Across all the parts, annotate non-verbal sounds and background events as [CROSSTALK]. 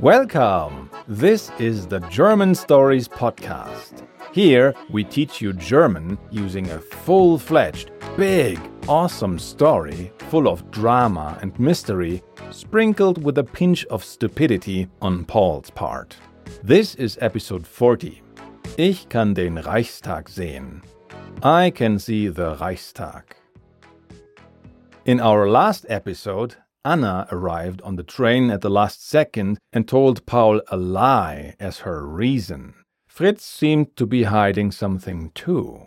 Welcome! This is the German Stories Podcast. Here we teach you German using a full fledged, big, awesome story full of drama and mystery, sprinkled with a pinch of stupidity on Paul's part. This is episode 40. Ich kann den Reichstag sehen. I can see the Reichstag. In our last episode, Anna arrived on the train at the last second and told Paul a lie as her reason. Fritz seemed to be hiding something too.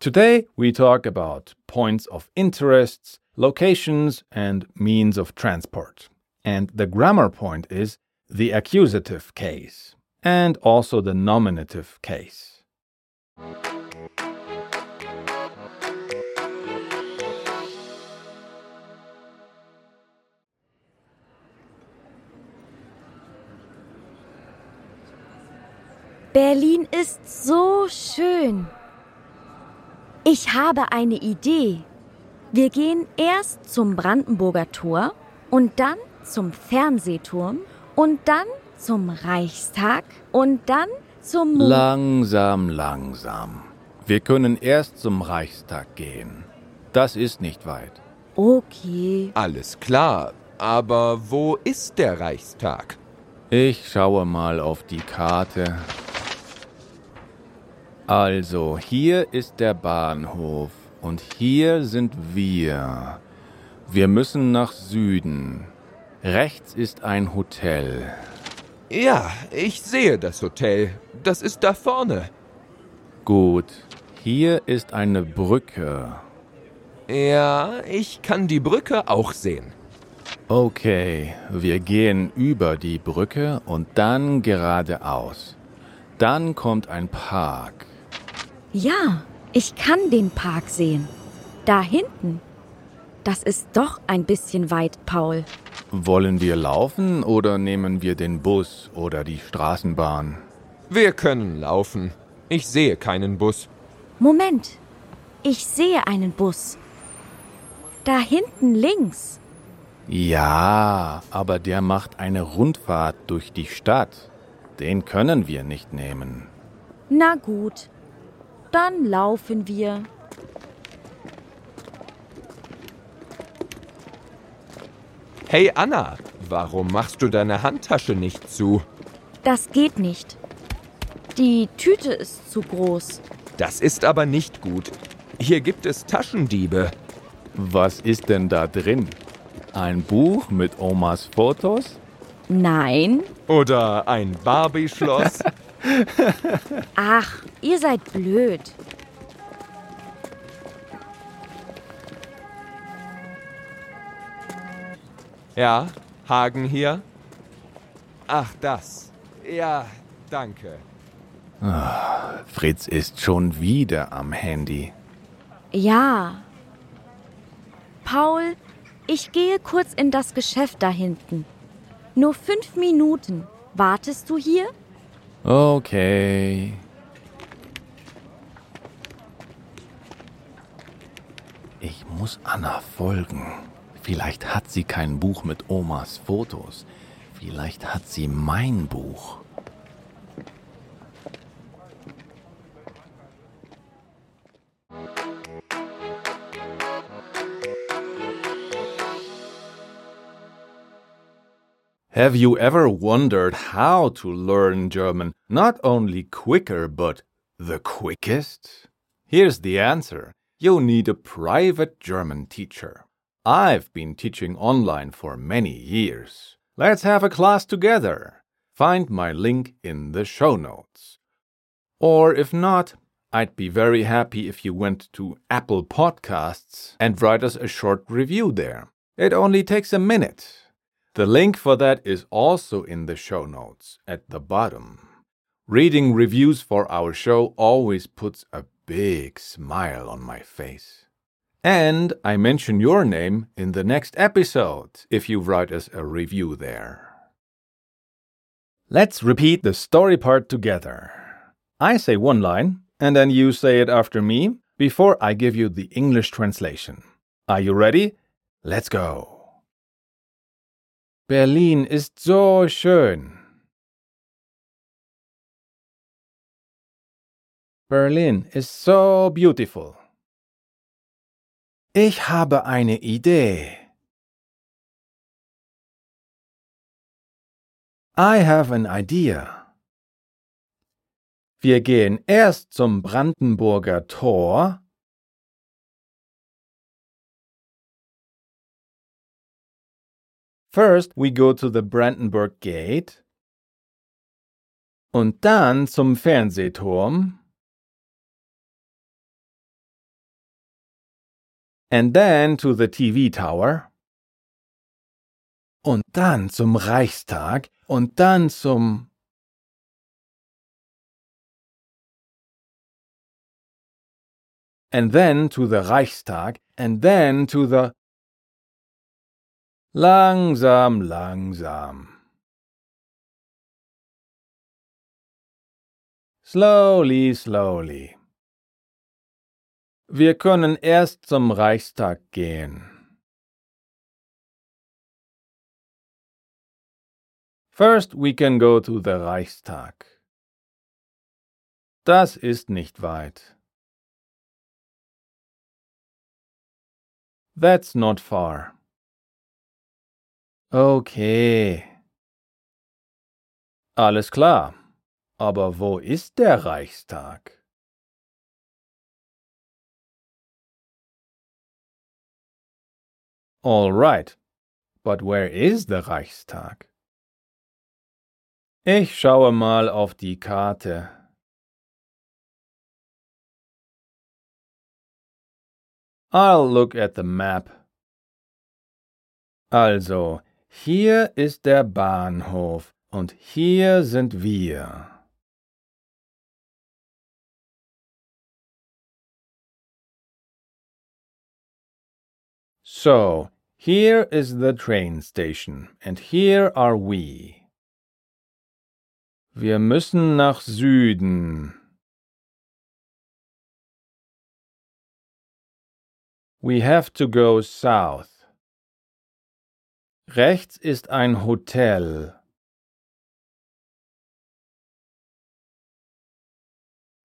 Today we talk about points of interests, locations, and means of transport. And the grammar point is the accusative case and also the nominative case. Berlin ist so schön. Ich habe eine Idee. Wir gehen erst zum Brandenburger Tor und dann zum Fernsehturm und dann zum Reichstag und dann zum... Mo Langsam, langsam. Wir können erst zum Reichstag gehen. Das ist nicht weit. Okay. Alles klar, aber wo ist der Reichstag? Ich schaue mal auf die Karte. Also, hier ist der Bahnhof und hier sind wir. Wir müssen nach Süden. Rechts ist ein Hotel. Ja, ich sehe das Hotel. Das ist da vorne. Gut, hier ist eine Brücke. Ja, ich kann die Brücke auch sehen. Okay, wir gehen über die Brücke und dann geradeaus. Dann kommt ein Park. Ja, ich kann den Park sehen. Da hinten. Das ist doch ein bisschen weit, Paul. Wollen wir laufen oder nehmen wir den Bus oder die Straßenbahn? Wir können laufen. Ich sehe keinen Bus. Moment. Ich sehe einen Bus. Da hinten links. Ja, aber der macht eine Rundfahrt durch die Stadt. Den können wir nicht nehmen. Na gut. Dann laufen wir. Hey Anna, warum machst du deine Handtasche nicht zu? Das geht nicht. Die Tüte ist zu groß. Das ist aber nicht gut. Hier gibt es Taschendiebe. Was ist denn da drin? Ein Buch mit Omas Fotos? Nein. Oder ein Barbie-Schloss. [LAUGHS] Ach, ihr seid blöd. ja, Hagen hier. Ach, das. Ja, danke. Fritz ist schon wieder am Handy. Ja. Paul, ich gehe kurz in das Geschäft da hinten. Nur fünf Minuten. Wartest du hier? Okay. Ich muss Anna folgen. Vielleicht hat sie kein Buch mit Omas Fotos. Vielleicht hat sie mein Buch. Have you ever wondered how to learn German not only quicker but the quickest? Here's the answer. You need a private German teacher. I've been teaching online for many years. Let's have a class together. Find my link in the show notes. Or if not, I'd be very happy if you went to Apple Podcasts and write us a short review there. It only takes a minute. The link for that is also in the show notes at the bottom. Reading reviews for our show always puts a big smile on my face. And I mention your name in the next episode if you write us a review there. Let's repeat the story part together. I say one line, and then you say it after me before I give you the English translation. Are you ready? Let's go. Berlin ist so schön. Berlin is so beautiful. Ich habe eine Idee. I have an idea. Wir gehen erst zum Brandenburger Tor. First we go to the Brandenburg Gate. Und dann zum Fernsehturm. And then to the TV Tower. Und dann zum Reichstag. Und dann zum and then to the Reichstag, and then to the Langsam, langsam. Slowly, slowly. Wir können erst zum Reichstag gehen. First we can go to the Reichstag. Das ist nicht weit. That's not far. Okay. Alles klar. Aber wo ist der Reichstag? All right. But where is the Reichstag? Ich schaue mal auf die Karte. I'll look at the map. Also, hier ist der Bahnhof und hier sind wir. So, here is the train station and here are we. Wir müssen nach Süden. We have to go south. Rechts ist ein Hotel.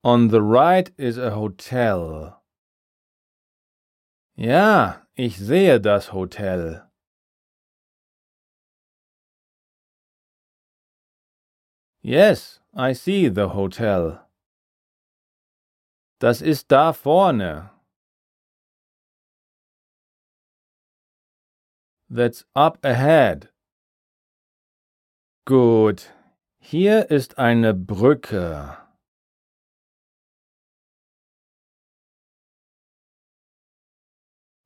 On the right is a hotel. Ja, ich sehe das Hotel. Yes, I see the hotel. Das ist da vorne. That's up ahead. Gut. Hier ist eine Brücke.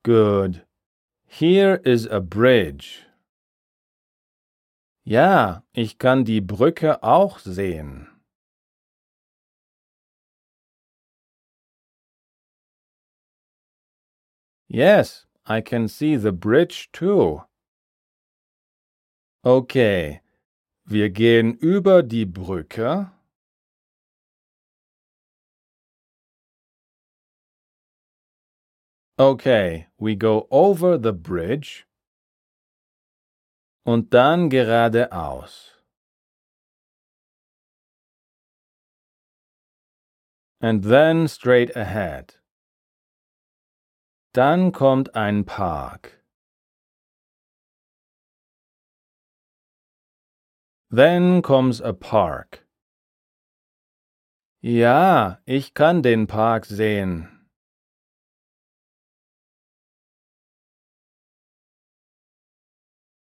Good. Here is a bridge. Ja, ich kann die Brücke auch sehen. Yes, I can see the bridge too. Okay, wir gehen über die Brücke. Okay, we go over the bridge. Und dann geradeaus. And then straight ahead. Dann kommt ein Park. Then comes a park. Ja, ich kann den Park sehen.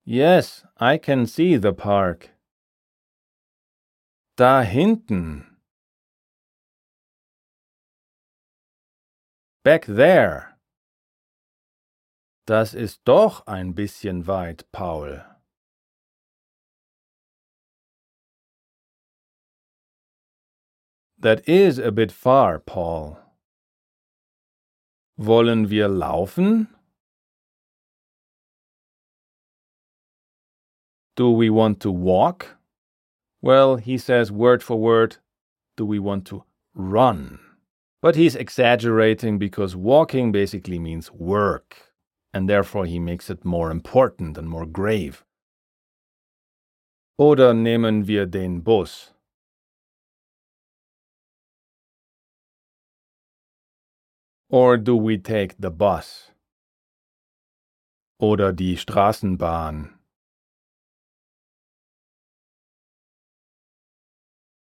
Yes, I can see the park. Da hinten. Back there. Das ist doch ein bisschen weit, Paul. That is a bit far, Paul. Wollen wir laufen? Do we want to walk? Well, he says word for word, do we want to run? But he's exaggerating because walking basically means work and therefore he makes it more important and more grave. Oder nehmen wir den Bus? Or do we take the bus? Oder die Straßenbahn?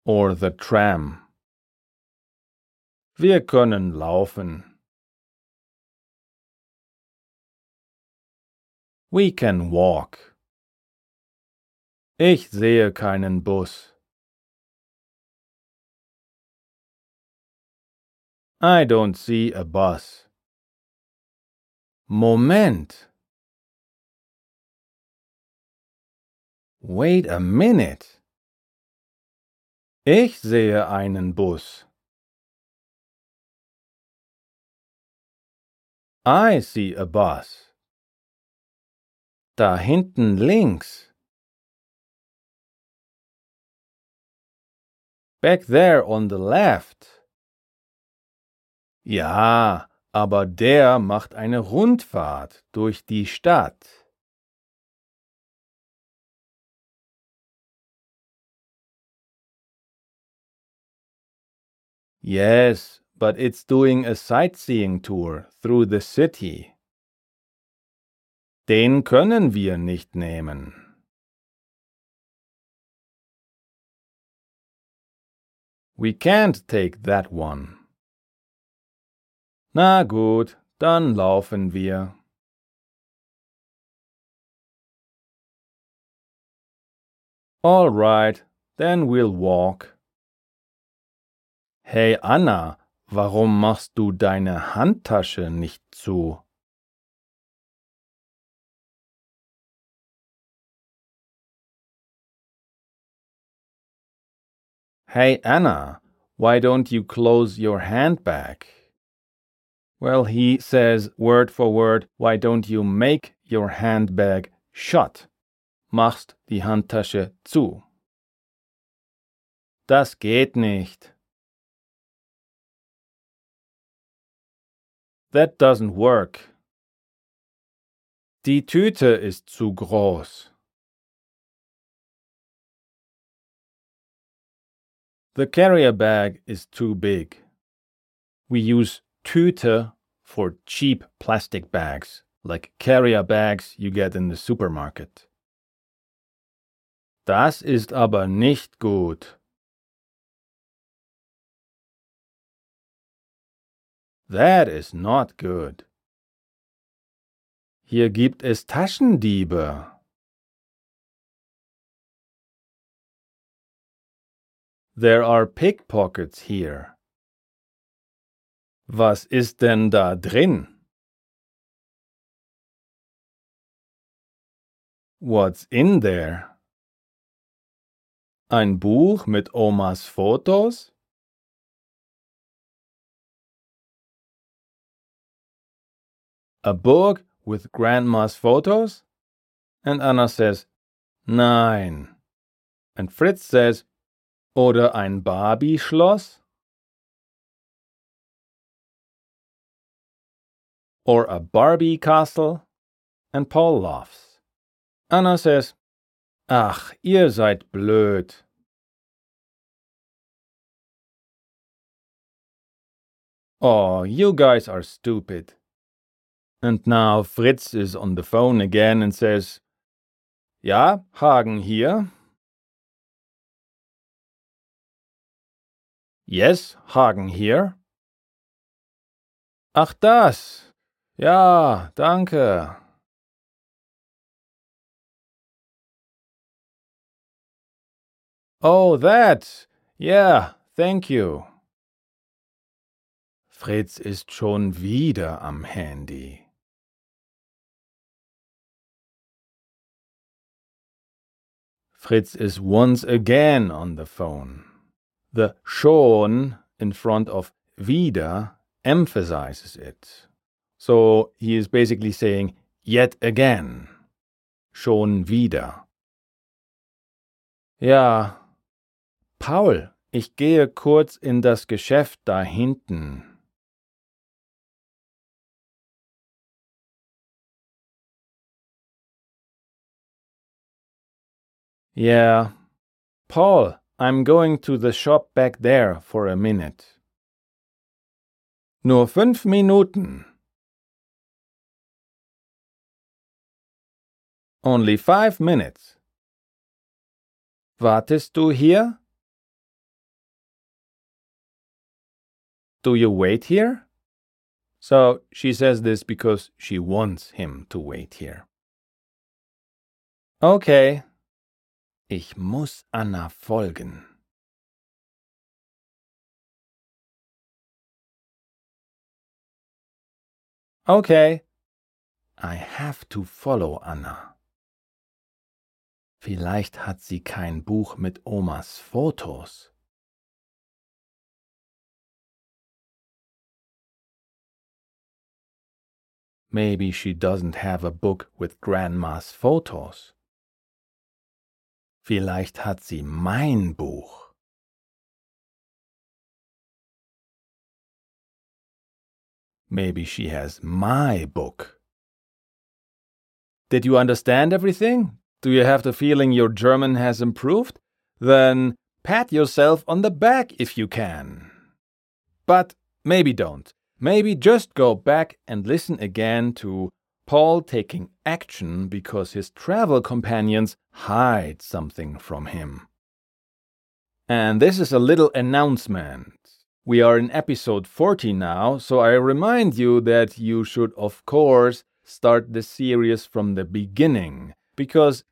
Or the tram? Wir können laufen. We can walk. Ich sehe keinen Bus. I don't see a bus. Moment. Wait a minute. Ich sehe einen Bus. I see a bus. Da hinten links. Back there on the left. Ja, aber der macht eine Rundfahrt durch die Stadt. Yes, but it's doing a sightseeing tour through the city. Den können wir nicht nehmen. We can't take that one. Na gut, dann laufen wir. All right, then we'll walk. Hey Anna, warum machst du deine Handtasche nicht zu? Hey Anna, why don't you close your handbag? Well, he says word for word, why don't you make your handbag shut? Machst die Handtasche zu. Das geht nicht. That doesn't work. Die Tüte ist zu groß. The carrier bag is too big. We use Tüte for cheap plastic bags, like carrier bags you get in the supermarket. Das ist aber nicht gut. That is not good. Hier gibt es Taschendiebe. There are pickpockets here. Was ist denn da drin? What's in there? Ein Buch mit Omas Fotos? A book with Grandma's photos? And Anna says, Nein. And Fritz says, Oder ein Barbie-Schloss? Or a Barbie castle? And Paul laughs. Anna says, Ach, ihr seid blöd. Oh, you guys are stupid. And now Fritz is on the phone again and says, Ja, Hagen hier. Yes, Hagen here. Ach das. Ja, danke. Oh, that. Yeah, thank you. Fritz ist schon wieder am Handy. Fritz is once again on the phone. The schon in front of wieder emphasizes it. So he is basically saying yet again. Schon wieder. Ja, Paul, ich gehe kurz in das Geschäft da hinten. Yeah. Paul, I'm going to the shop back there for a minute. Nur fünf Minuten. Only five minutes. Wartest du hier? Do you wait here? So she says this because she wants him to wait here. Okay. Ich muss Anna folgen. Okay. I have to follow Anna. Vielleicht hat sie kein Buch mit Omas Fotos. Maybe she doesn't have a book with Grandma's photos. Vielleicht hat sie mein Buch. Maybe she has my book. Did you understand everything? Do you have the feeling your German has improved? Then pat yourself on the back if you can. But maybe don't. Maybe just go back and listen again to Paul taking action because his travel companions hide something from him. And this is a little announcement. We are in episode 40 now, so I remind you that you should, of course, start the series from the beginning. Because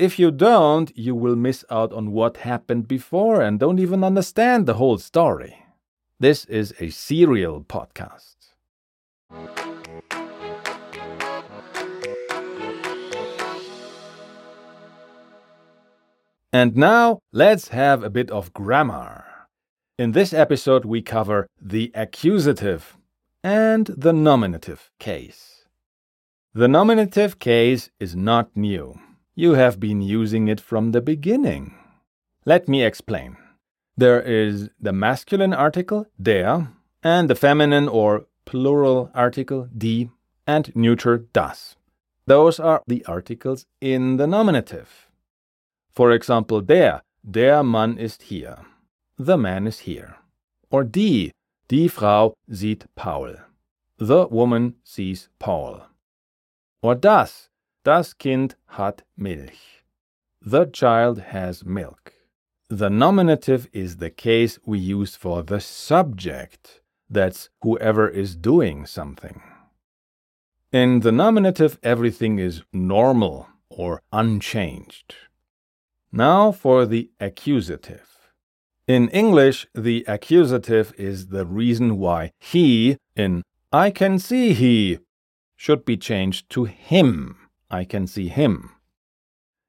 if you don't, you will miss out on what happened before and don't even understand the whole story. This is a serial podcast. And now let's have a bit of grammar. In this episode, we cover the accusative and the nominative case. The nominative case is not new. You have been using it from the beginning. Let me explain. There is the masculine article, der, and the feminine or plural article, die, and neuter, das. Those are the articles in the nominative. For example, der, der Mann ist hier. The man is here. Or die, die Frau sieht Paul. The woman sees Paul. Or das, das Kind hat Milch. The child has milk. The nominative is the case we use for the subject. That's whoever is doing something. In the nominative, everything is normal or unchanged. Now for the accusative. In English, the accusative is the reason why he in I can see he should be changed to him. I can see him.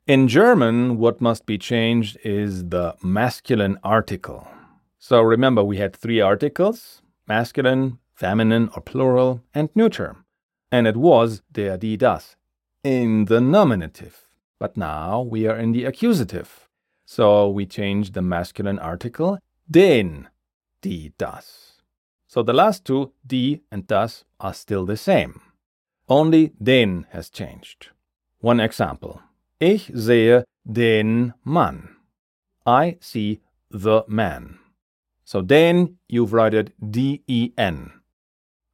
In German, what must be changed is the masculine article. So remember, we had three articles masculine, feminine or plural, and neuter. And it was der, die, das in the nominative. But now we are in the accusative. So we change the masculine article den, die, das. So the last two, die and das, are still the same. Only den has changed. One example. Ich sehe den Mann. I see the man. So den, you've written D-E-N.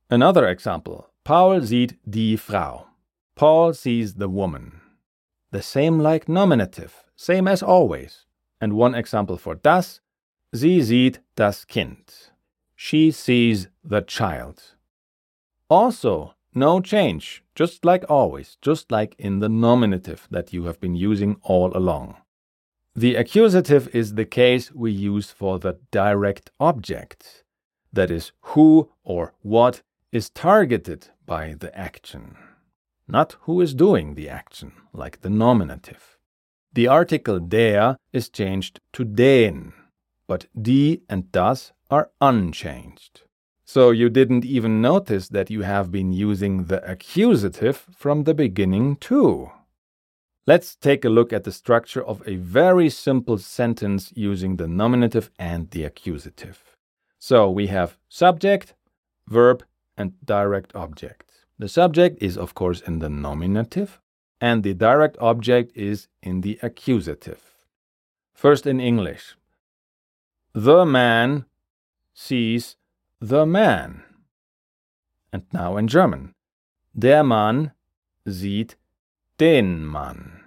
Another example. Paul sieht die Frau. Paul sees the woman. The same like nominative, same as always. And one example for das. Sie sieht das Kind. She sees the child. Also, no change, just like always, just like in the nominative that you have been using all along. The accusative is the case we use for the direct object, that is, who or what is targeted by the action, not who is doing the action, like the nominative. The article der is changed to den, but die and das are unchanged. So you didn't even notice that you have been using the accusative from the beginning too. Let's take a look at the structure of a very simple sentence using the nominative and the accusative. So we have subject, verb, and direct object. The subject is, of course, in the nominative, and the direct object is in the accusative. First in English. The man sees the man. And now in German. Der Mann sieht den Mann.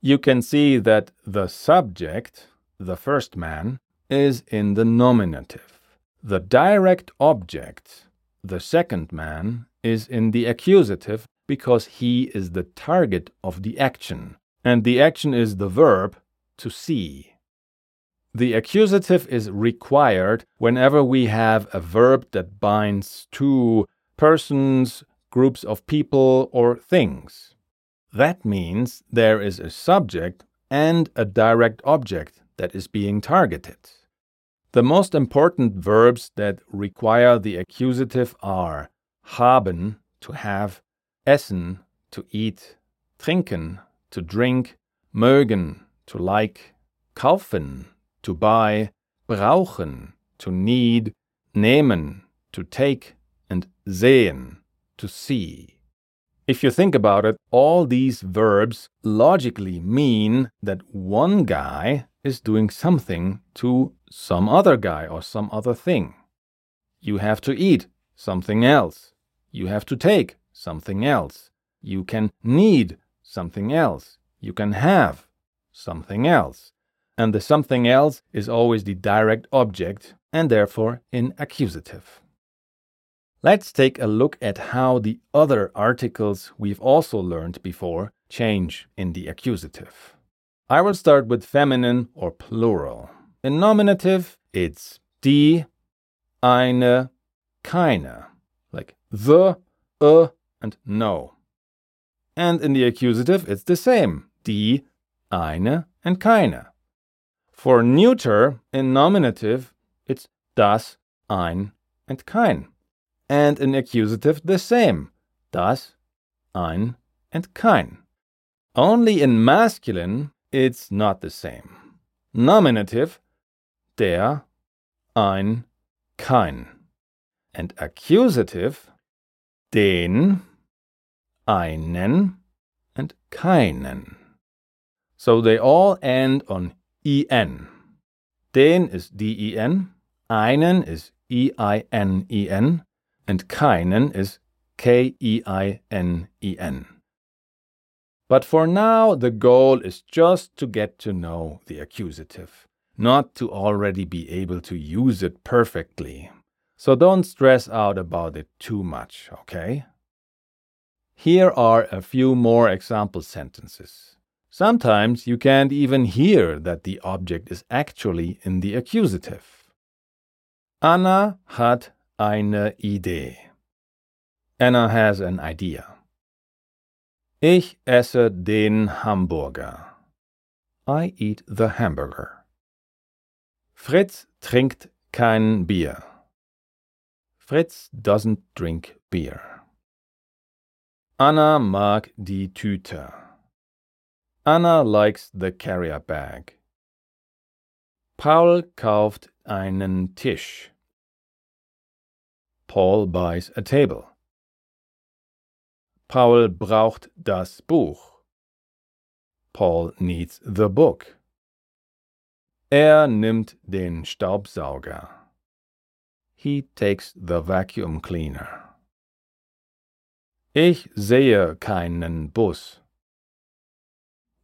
You can see that the subject, the first man, is in the nominative. The direct object, the second man, is in the accusative because he is the target of the action, and the action is the verb to see. The accusative is required whenever we have a verb that binds two persons, groups of people, or things. That means there is a subject and a direct object that is being targeted. The most important verbs that require the accusative are haben, to have, essen, to eat, trinken, to drink, mögen, to like, kaufen, to buy, brauchen, to need, nehmen, to take, and sehen, to see. If you think about it, all these verbs logically mean that one guy is doing something to some other guy or some other thing. You have to eat something else. You have to take something else. You can need something else. You can have something else. And the something else is always the direct object and therefore in accusative. Let's take a look at how the other articles we've also learned before change in the accusative. I will start with feminine or plural. In nominative, it's die, eine, keine, like the, a, and no. And in the accusative, it's the same die, eine, and keine. For neuter, in nominative, it's das, ein, and kein. And in accusative, the same das, ein, and kein. Only in masculine, it's not the same. Nominative, der, ein, kein. And accusative, den, einen, and keinen. So they all end on en. Den is den, einen is einen, and keinen is k-e-i-n-e-n. But for now, the goal is just to get to know the accusative, not to already be able to use it perfectly. So don't stress out about it too much, okay? Here are a few more example sentences. Sometimes you can't even hear that the object is actually in the accusative. Anna hat eine Idee. Anna has an idea. Ich esse den Hamburger. I eat the hamburger. Fritz trinkt kein Bier. Fritz doesn't drink beer. Anna mag die Tüte. Anna likes the carrier bag. Paul kauft einen Tisch. Paul buys a table. Paul braucht das Buch. Paul needs the book. Er nimmt den Staubsauger. He takes the vacuum cleaner. Ich sehe keinen Bus.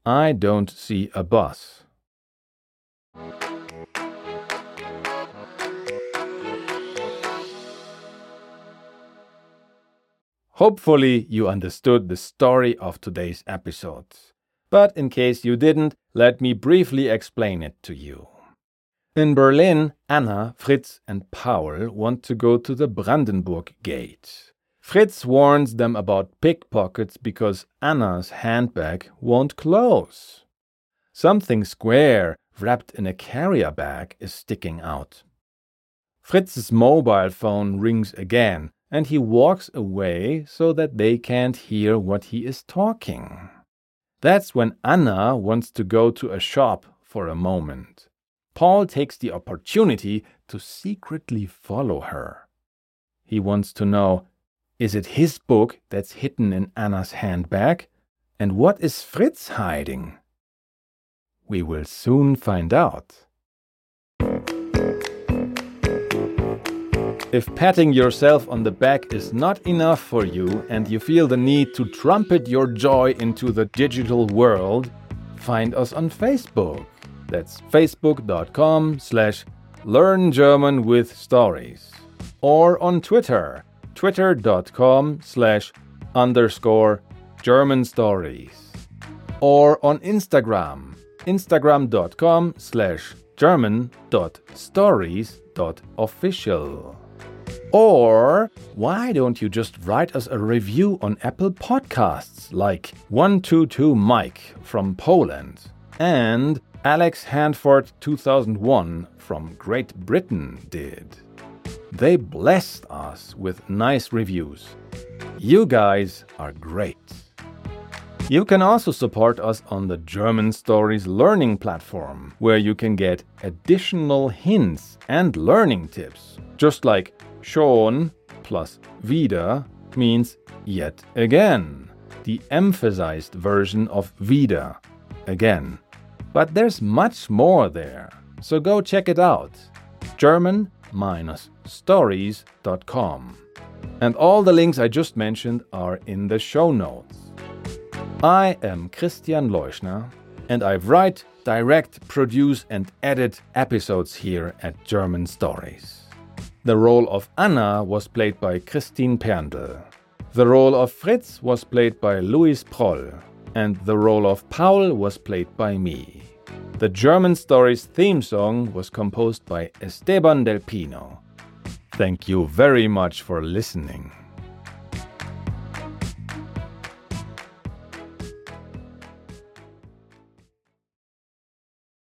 I don't see a bus. Hopefully, you understood the story of today's episode. But in case you didn't, let me briefly explain it to you. In Berlin, Anna, Fritz, and Paul want to go to the Brandenburg Gate. Fritz warns them about pickpockets because Anna's handbag won't close. Something square wrapped in a carrier bag is sticking out. Fritz's mobile phone rings again and he walks away so that they can't hear what he is talking. That's when Anna wants to go to a shop for a moment. Paul takes the opportunity to secretly follow her. He wants to know is it his book that's hidden in Anna's handbag? And what is Fritz hiding? We will soon find out. If patting yourself on the back is not enough for you and you feel the need to trumpet your joy into the digital world, find us on Facebook. That's facebook.com slash learn German with stories. Or on Twitter, twitter.com slash underscore German stories. Or on Instagram, instagram.com slash german.stories.official. Or why don't you just write us a review on Apple Podcasts like 122 Mike from Poland and Alex Hanford 2001 from Great Britain did. They blessed us with nice reviews. You guys are great. You can also support us on the German Stories Learning platform, where you can get additional hints and learning tips, just like Schon plus wieder means yet again, the emphasized version of wieder, again. But there's much more there, so go check it out. German-stories.com. And all the links I just mentioned are in the show notes. I am Christian Leuschner, and I write, direct, produce, and edit episodes here at German Stories. The role of Anna was played by Christine Perndl. The role of Fritz was played by Luis Proll. And the role of Paul was played by me. The German Stories theme song was composed by Esteban Del Pino. Thank you very much for listening.